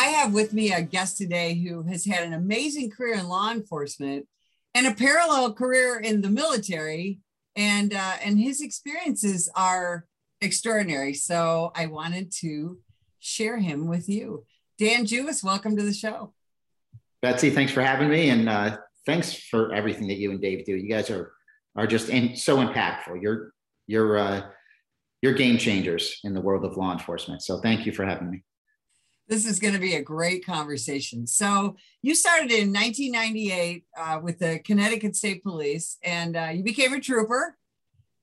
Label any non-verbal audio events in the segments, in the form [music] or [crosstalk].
I have with me a guest today who has had an amazing career in law enforcement and a parallel career in the military, and uh, and his experiences are extraordinary. So I wanted to share him with you. Dan Jewiss, welcome to the show. Betsy, thanks for having me, and uh, thanks for everything that you and Dave do. You guys are are just in, so impactful. You're you're uh, you're game changers in the world of law enforcement. So thank you for having me. This is going to be a great conversation. So you started in 1998 uh, with the Connecticut State Police, and uh, you became a trooper.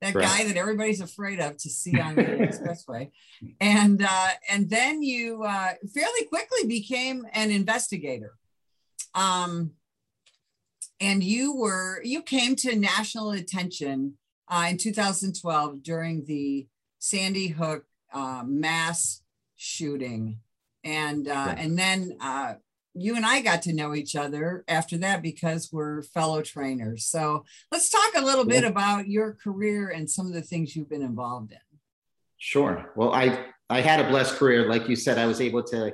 That Correct. guy that everybody's afraid of to see on [laughs] the expressway, and uh, and then you uh, fairly quickly became an investigator. Um, and you were you came to national attention uh, in 2012 during the Sandy Hook uh, mass shooting, and uh, and then uh, you and I got to know each other after that because we're fellow trainers. So let's talk a little bit about your career and some of the things you've been involved in. Sure. Well, I I had a blessed career, like you said. I was able to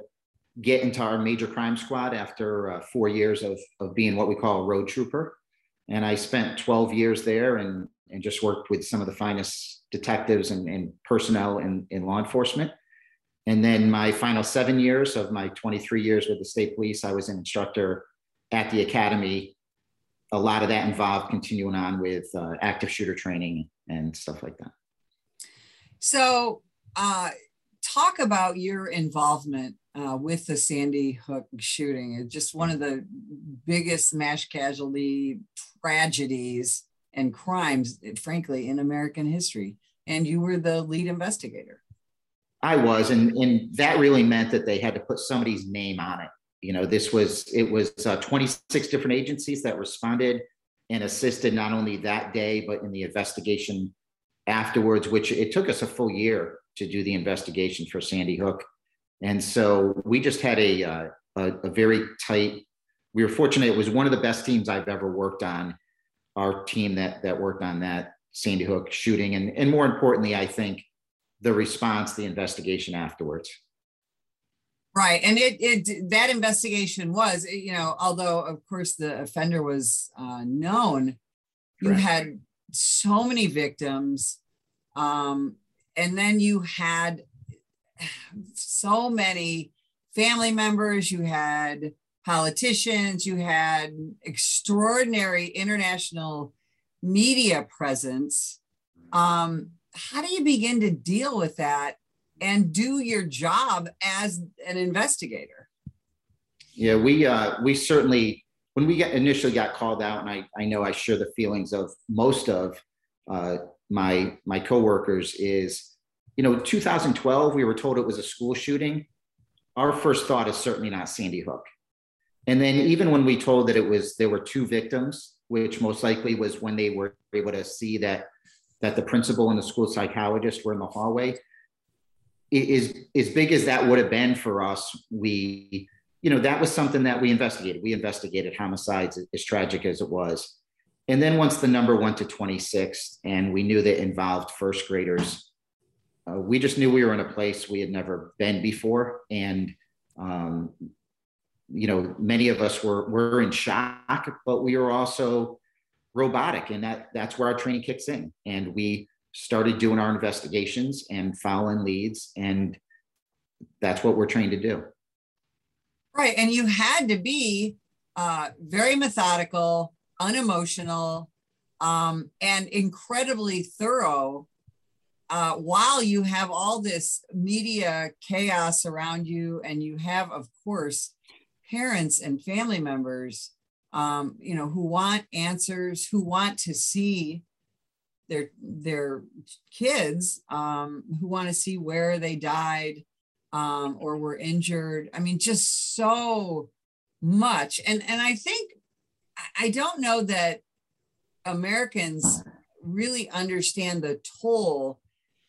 get into our major crime squad after uh, four years of, of being what we call a road trooper. And I spent 12 years there and, and just worked with some of the finest detectives and, and personnel in, in law enforcement. And then my final seven years of my 23 years with the state police, I was an instructor at the academy. A lot of that involved continuing on with uh, active shooter training and stuff like that. So, uh, talk about your involvement uh, with the Sandy Hook shooting. It's just one of the biggest mass casualty tragedies and crimes, frankly, in American history. And you were the lead investigator. I was, and and that really meant that they had to put somebody's name on it. You know, this was it was uh, 26 different agencies that responded and assisted not only that day but in the investigation afterwards. Which it took us a full year to do the investigation for Sandy Hook and so we just had a, uh, a, a, very tight, we were fortunate. It was one of the best teams I've ever worked on. Our team that, that worked on that Sandy Hook shooting. And, and more importantly, I think the response, the investigation afterwards. Right. And it, it that investigation was, you know, although of course the offender was uh, known, you had so many victims. Um, and then you had so many family members, you had politicians, you had extraordinary international media presence. Um, how do you begin to deal with that and do your job as an investigator? Yeah, we uh, we certainly when we got initially got called out, and I, I know I share the feelings of most of uh, my my coworkers is you know, 2012, we were told it was a school shooting. Our first thought is certainly not Sandy Hook. And then even when we told that it was there were two victims, which most likely was when they were able to see that that the principal and the school psychologist were in the hallway. Is as big as that would have been for us, we, you know, that was something that we investigated. We investigated homicides as tragic as it was. And then once the number went to 26 and we knew that involved first graders, uh, we just knew we were in a place we had never been before and um, you know many of us were were in shock but we were also robotic and that that's where our training kicks in. And we started doing our investigations and following leads and that's what we're trained to do. Right and you had to be uh, very methodical unemotional um, and incredibly thorough uh, while you have all this media chaos around you, and you have, of course, parents and family members, um, you know, who want answers, who want to see their their kids, um, who want to see where they died um, or were injured. I mean, just so much, and and I think I don't know that Americans really understand the toll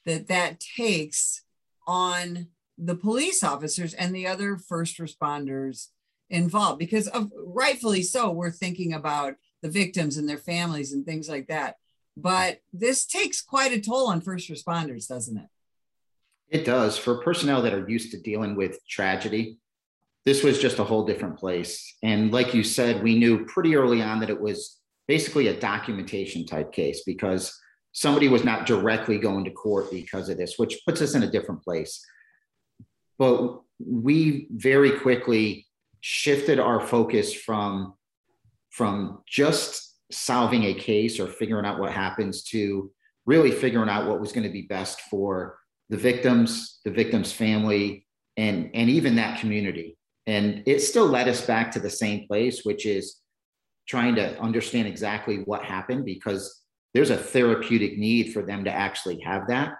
that that takes on the police officers and the other first responders involved because of rightfully so we're thinking about the victims and their families and things like that but this takes quite a toll on first responders doesn't it it does for personnel that are used to dealing with tragedy this was just a whole different place. And like you said, we knew pretty early on that it was basically a documentation type case because somebody was not directly going to court because of this, which puts us in a different place. But we very quickly shifted our focus from, from just solving a case or figuring out what happens to really figuring out what was going to be best for the victims, the victim's family, and, and even that community. And it still led us back to the same place, which is trying to understand exactly what happened because there's a therapeutic need for them to actually have that.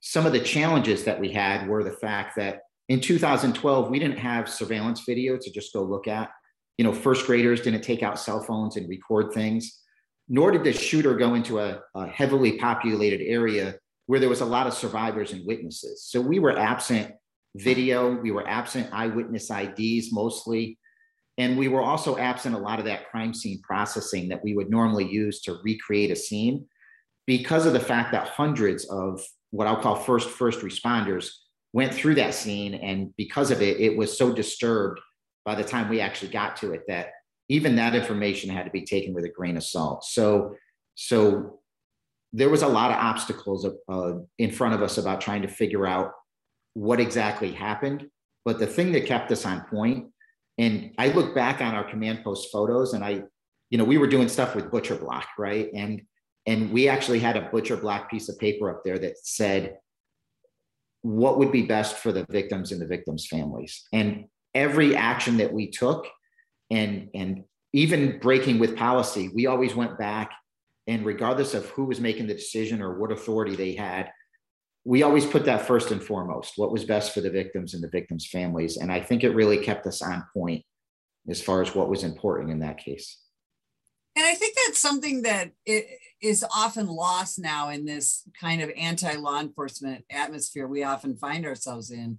Some of the challenges that we had were the fact that in 2012, we didn't have surveillance video to just go look at. You know, first graders didn't take out cell phones and record things, nor did the shooter go into a, a heavily populated area where there was a lot of survivors and witnesses. So we were absent video, we were absent eyewitness IDs mostly. And we were also absent a lot of that crime scene processing that we would normally use to recreate a scene because of the fact that hundreds of what I'll call first first responders went through that scene. And because of it, it was so disturbed by the time we actually got to it that even that information had to be taken with a grain of salt. So, so there was a lot of obstacles uh, in front of us about trying to figure out what exactly happened. But the thing that kept us on point and I look back on our command post photos and I, you know, we were doing stuff with butcher block, right? And and we actually had a butcher block piece of paper up there that said what would be best for the victims and the victims' families. And every action that we took and and even breaking with policy, we always went back and regardless of who was making the decision or what authority they had, we always put that first and foremost what was best for the victims and the victims' families. And I think it really kept us on point as far as what was important in that case. And I think that's something that is often lost now in this kind of anti law enforcement atmosphere we often find ourselves in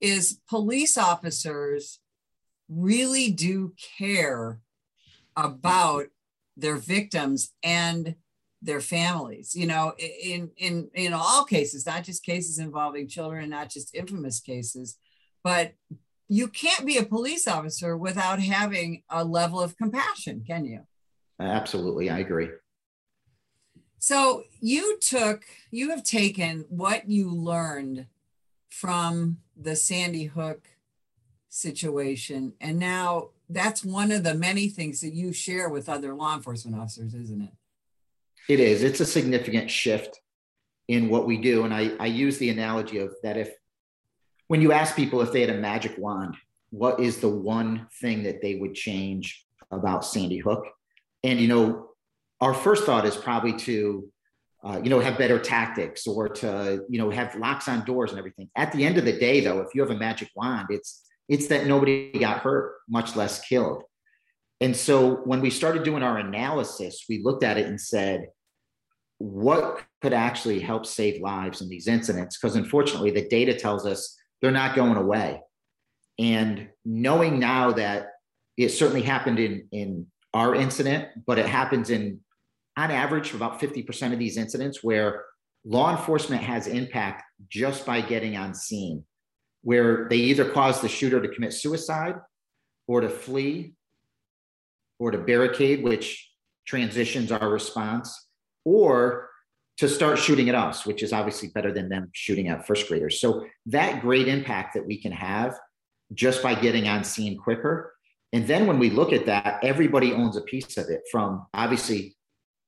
is police officers really do care about their victims and their families you know in in in all cases not just cases involving children not just infamous cases but you can't be a police officer without having a level of compassion can you absolutely i agree so you took you have taken what you learned from the sandy hook situation and now that's one of the many things that you share with other law enforcement officers isn't it it is. It's a significant shift in what we do. And I, I use the analogy of that if, when you ask people if they had a magic wand, what is the one thing that they would change about Sandy Hook? And, you know, our first thought is probably to, uh, you know, have better tactics or to, you know, have locks on doors and everything. At the end of the day, though, if you have a magic wand, it's, it's that nobody got hurt, much less killed. And so when we started doing our analysis, we looked at it and said, what could actually help save lives in these incidents because unfortunately the data tells us they're not going away and knowing now that it certainly happened in in our incident but it happens in on average for about 50% of these incidents where law enforcement has impact just by getting on scene where they either cause the shooter to commit suicide or to flee or to barricade which transitions our response or to start shooting at us, which is obviously better than them shooting at first graders. So that great impact that we can have just by getting on scene quicker. And then when we look at that, everybody owns a piece of it from obviously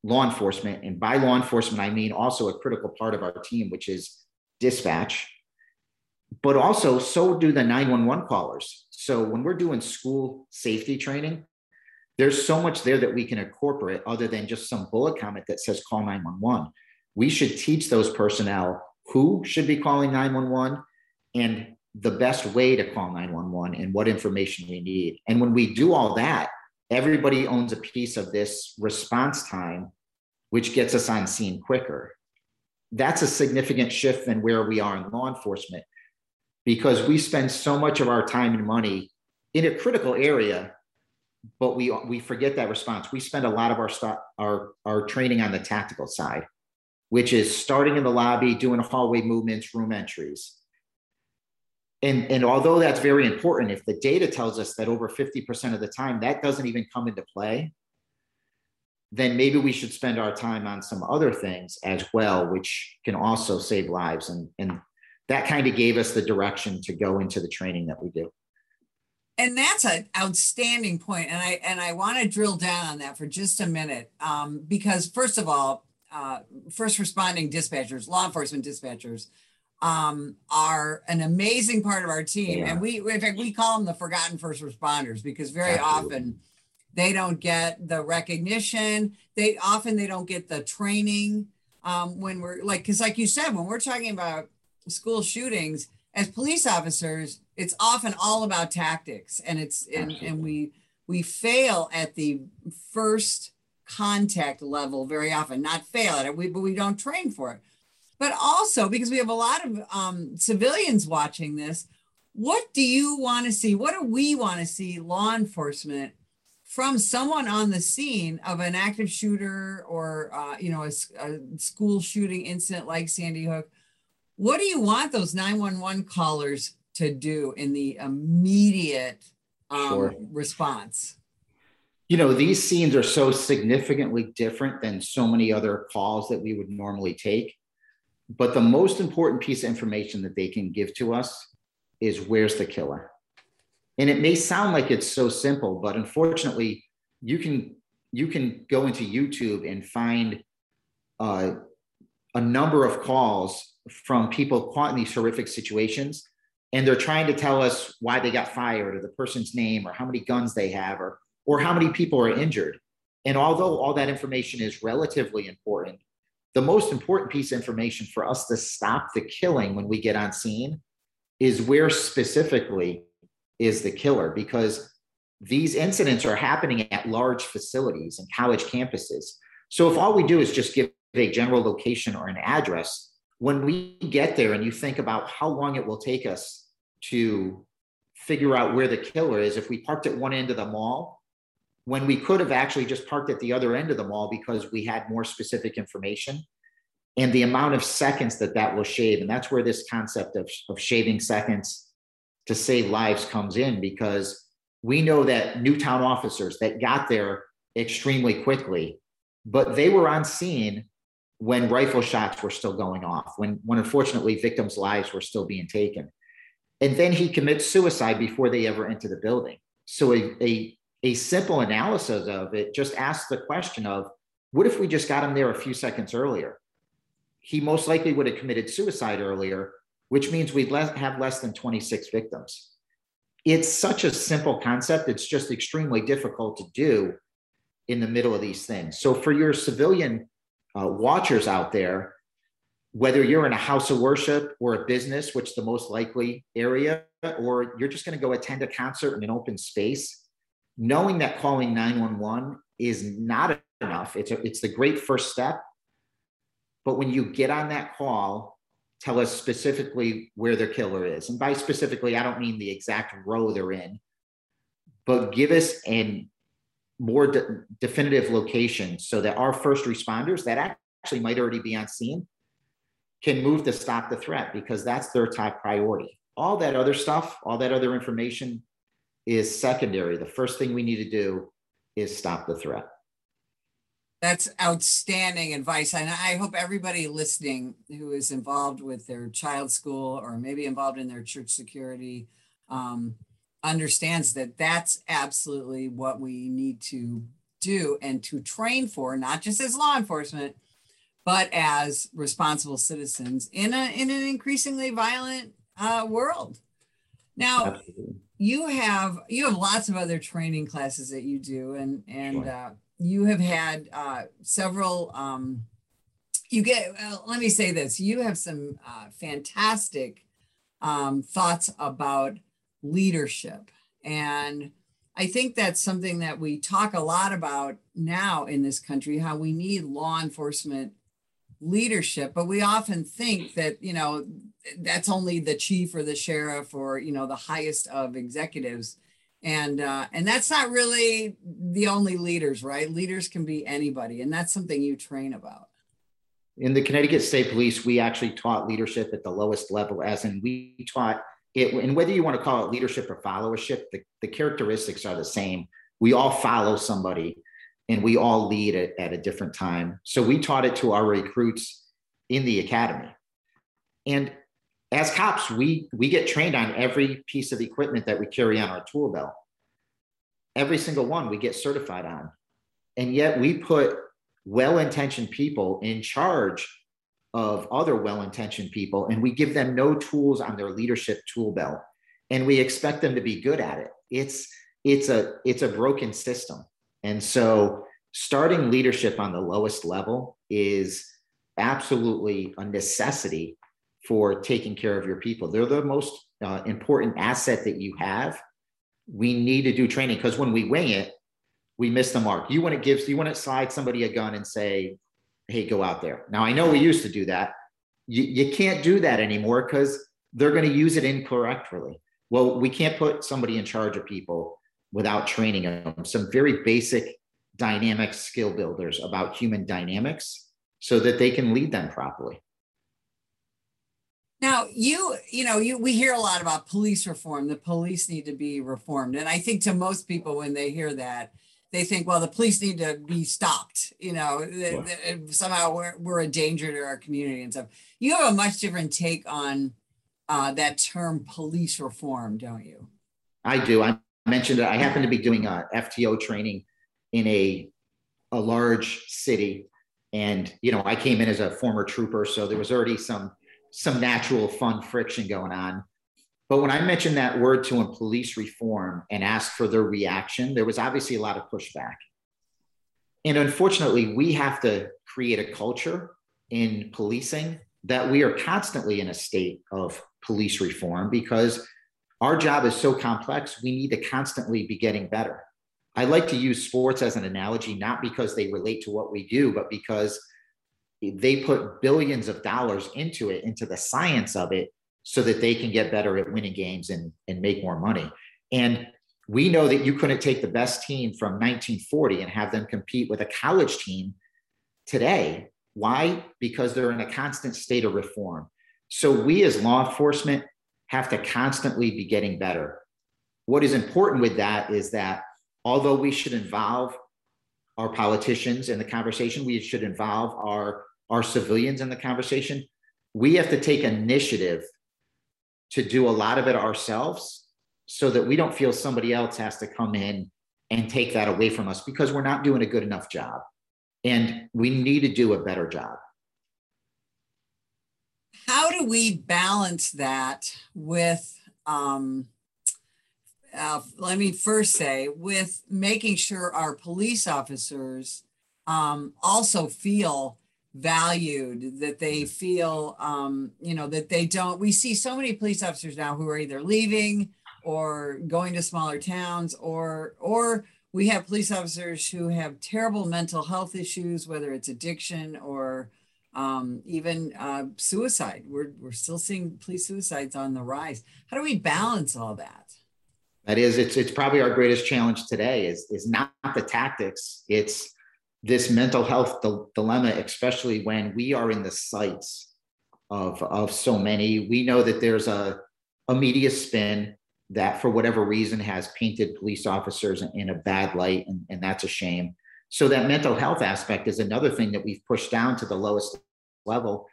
law enforcement. And by law enforcement, I mean also a critical part of our team, which is dispatch. But also, so do the 911 callers. So when we're doing school safety training, there's so much there that we can incorporate other than just some bullet comment that says call 911. We should teach those personnel who should be calling 911 and the best way to call 911 and what information we need. And when we do all that, everybody owns a piece of this response time, which gets us on scene quicker. That's a significant shift than where we are in law enforcement because we spend so much of our time and money in a critical area but we we forget that response. We spend a lot of our stuff, our our training on the tactical side, which is starting in the lobby, doing hallway movements, room entries. And, and although that's very important, if the data tells us that over 50% of the time that doesn't even come into play, then maybe we should spend our time on some other things as well, which can also save lives. And, and that kind of gave us the direction to go into the training that we do. And that's an outstanding point, and I and I want to drill down on that for just a minute, um, because first of all, uh, first responding dispatchers, law enforcement dispatchers, um, are an amazing part of our team, yeah. and we in fact we call them the forgotten first responders because very Absolutely. often they don't get the recognition. They often they don't get the training um, when we're like because like you said when we're talking about school shootings as police officers it's often all about tactics and it's and, and we we fail at the first contact level very often not fail at it we, but we don't train for it but also because we have a lot of um, civilians watching this what do you want to see? What do we want to see law enforcement from someone on the scene of an active shooter or uh, you know a, a, school shooting incident like sandy hook? What do you want those 911 callers to do in the immediate um, sure. response? You know these scenes are so significantly different than so many other calls that we would normally take but the most important piece of information that they can give to us is where's the killer? And it may sound like it's so simple but unfortunately you can you can go into youtube and find uh, a number of calls from people caught in these horrific situations and they're trying to tell us why they got fired or the person's name or how many guns they have or or how many people are injured. And although all that information is relatively important the most important piece of information for us to stop the killing when we get on scene is where specifically is the killer because these incidents are happening at large facilities and college campuses. So if all we do is just give a general location or an address, when we get there and you think about how long it will take us to figure out where the killer is, if we parked at one end of the mall, when we could have actually just parked at the other end of the mall because we had more specific information and the amount of seconds that that will shave. And that's where this concept of, of shaving seconds to save lives comes in because we know that Newtown officers that got there extremely quickly, but they were on scene when rifle shots were still going off, when, when unfortunately victims' lives were still being taken. And then he commits suicide before they ever enter the building. So a, a, a simple analysis of it just asks the question of what if we just got him there a few seconds earlier? He most likely would have committed suicide earlier which means we'd have less than 26 victims. It's such a simple concept. It's just extremely difficult to do in the middle of these things. So for your civilian uh, watchers out there, whether you're in a house of worship or a business, which is the most likely area, or you're just going to go attend a concert in an open space, knowing that calling 911 is not enough. It's a, it's the great first step. But when you get on that call tell us specifically where their killer is. And by specifically, I don't mean the exact row they're in, but give us a more de- definitive location so that our first responders that actually might already be on scene can move to stop the threat because that's their top priority. All that other stuff, all that other information is secondary. The first thing we need to do is stop the threat. That's outstanding advice. And I hope everybody listening who is involved with their child school or maybe involved in their church security um, understands that that's absolutely what we need to do and to train for, not just as law enforcement, but as responsible citizens in, a, in an increasingly violent uh, world. Now, absolutely. You have you have lots of other training classes that you do, and and sure. uh, you have had uh, several. Um, you get. Well, let me say this: you have some uh, fantastic um, thoughts about leadership, and I think that's something that we talk a lot about now in this country. How we need law enforcement leadership, but we often think that you know that's only the chief or the sheriff or you know the highest of executives. And uh, and that's not really the only leaders right? Leaders can be anybody and that's something you train about. In the connecticut state police we actually taught leadership at the lowest level as in we taught it, and whether you want to call it leadership or followership, the, the characteristics are the same. We all follow somebody and we all lead at, at a different time. So we taught it to our recruits in the academy. And as cops, we we get trained on every piece of equipment that we carry on our tool belt. Every single one we get certified on. And yet we put well-intentioned people in charge of other well-intentioned people and we give them no tools on their leadership tool belt and we expect them to be good at it. It's it's a it's a broken system. And so starting leadership on the lowest level is absolutely a necessity for taking care of your people. They're the most uh, important asset that you have. We need to do training because when we wing it, we miss the mark. You want to give, you want to slide somebody a gun and say, hey, go out there. Now, I know we used to do that. You, you can't do that anymore because they're going to use it incorrectly. Well, we can't put somebody in charge of people without training them. Some very basic dynamic skill builders about human dynamics so that they can lead them properly. Now, you, you know, you we hear a lot about police reform. The police need to be reformed. And I think to most people when they hear that, they think, well, the police need to be stopped. You know, yeah. somehow we're, we're a danger to our community and stuff. You have a much different take on uh, that term police reform, don't you? I do. I mentioned it. I happen to be doing a FTO training in a a large city and you know i came in as a former trooper so there was already some some natural fun friction going on but when i mentioned that word to a police reform and asked for their reaction there was obviously a lot of pushback and unfortunately we have to create a culture in policing that we are constantly in a state of police reform because our job is so complex we need to constantly be getting better I like to use sports as an analogy, not because they relate to what we do, but because they put billions of dollars into it, into the science of it, so that they can get better at winning games and, and make more money. And we know that you couldn't take the best team from 1940 and have them compete with a college team today. Why? Because they're in a constant state of reform. So we as law enforcement have to constantly be getting better. What is important with that is that although we should involve our politicians in the conversation, we should involve our, our civilians in the conversation. We have to take initiative to do a lot of it ourselves so that we don't feel somebody else has to come in and take that away from us because we're not doing a good enough job. And we need to do a better job. Do we balance that with um, uh, let me first say, with making sure our police officers um, also feel valued, that they feel, um, you know, that they don't. We see so many police officers now who are either leaving or going to smaller towns, or or we have police officers who have terrible mental health issues, whether it's addiction or um, even uh, suicide. We're we're still seeing police suicides on the rise. How do we balance all that? That is, it's it's probably our greatest challenge today is is not the tactics. It's this mental health dilemma, especially when we are in the sights of of so many. We know that there's a a media spin that, for whatever reason, has painted police officers in a bad light, and, and that's a shame. So that mental health aspect is another thing that we've pushed down to the lowest level.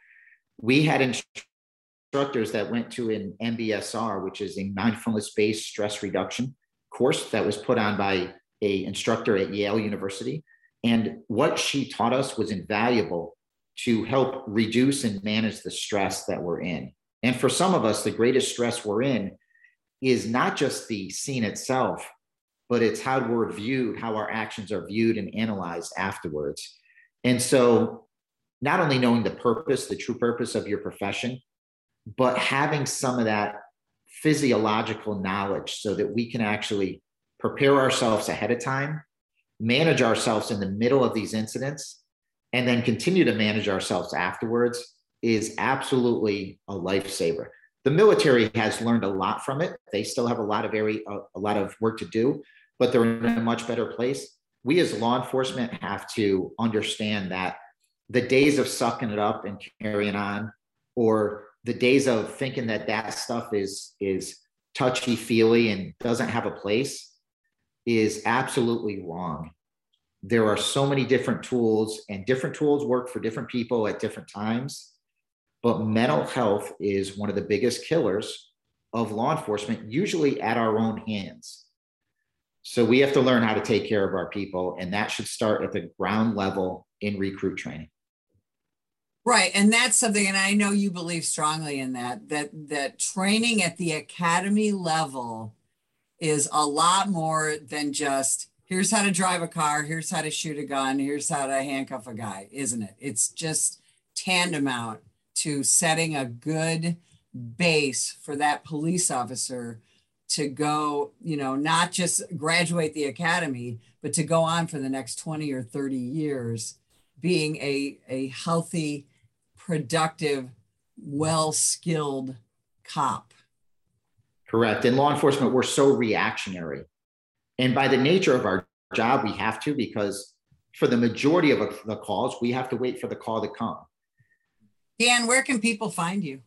We had instructors that went to an MBSR, which is a mindfulness-based stress reduction course that was put on by a instructor at Yale University. And what she taught us was invaluable to help reduce and manage the stress that we're in. And for some of us, the greatest stress we're in is not just the scene itself, but it's how we're viewed, how our actions are viewed and analyzed afterwards. And so, not only knowing the purpose, the true purpose of your profession, but having some of that physiological knowledge so that we can actually prepare ourselves ahead of time, manage ourselves in the middle of these incidents, and then continue to manage ourselves afterwards is absolutely a lifesaver. The military has learned a lot from it. They still have a lot of very a, a lot of work to do, but they're in a much better place. We as law enforcement have to understand that the days of sucking it up and carrying on or the days of thinking that that stuff is is touchy feely and doesn't have a place is absolutely wrong. There are so many different tools, and different tools work for different people at different times. But mental health is one of the biggest killers of law enforcement, usually at our own hands. So we have to learn how to take care of our people, and that should start at the ground level in recruit training. Right, and that's something, and I know you believe strongly in that. That that training at the academy level is a lot more than just here's how to drive a car, here's how to shoot a gun, here's how to handcuff a guy, isn't it? It's just tantamount to setting a good base for that police officer to go, you know, not just graduate the academy, but to go on for the next 20 or 30 years being a, a healthy, productive, well skilled cop. Correct. In law enforcement, we're so reactionary. And by the nature of our job, we have to because for the majority of the calls, we have to wait for the call to come. Dan, where can people find you?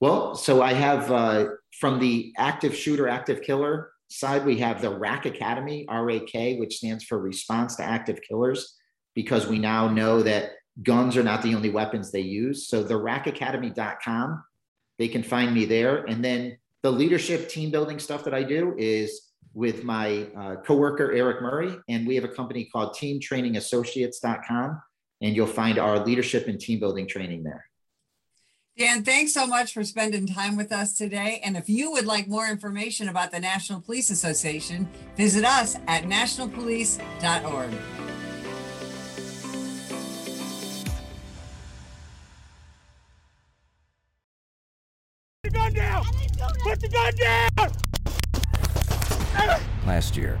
Well, so I have uh, from the active shooter, active killer side, we have the RAK Academy, RAK, which stands for Response to Active Killers, because we now know that guns are not the only weapons they use. So the rakacademy.com, they can find me there. And then the leadership team building stuff that I do is with my uh, coworker, Eric Murray. And we have a company called teamtrainingassociates.com. And you'll find our leadership and team building training there. Dan, thanks so much for spending time with us today. And if you would like more information about the National Police Association, visit us at nationalpolice.org. Put the gun down! Put the gun down! Last year,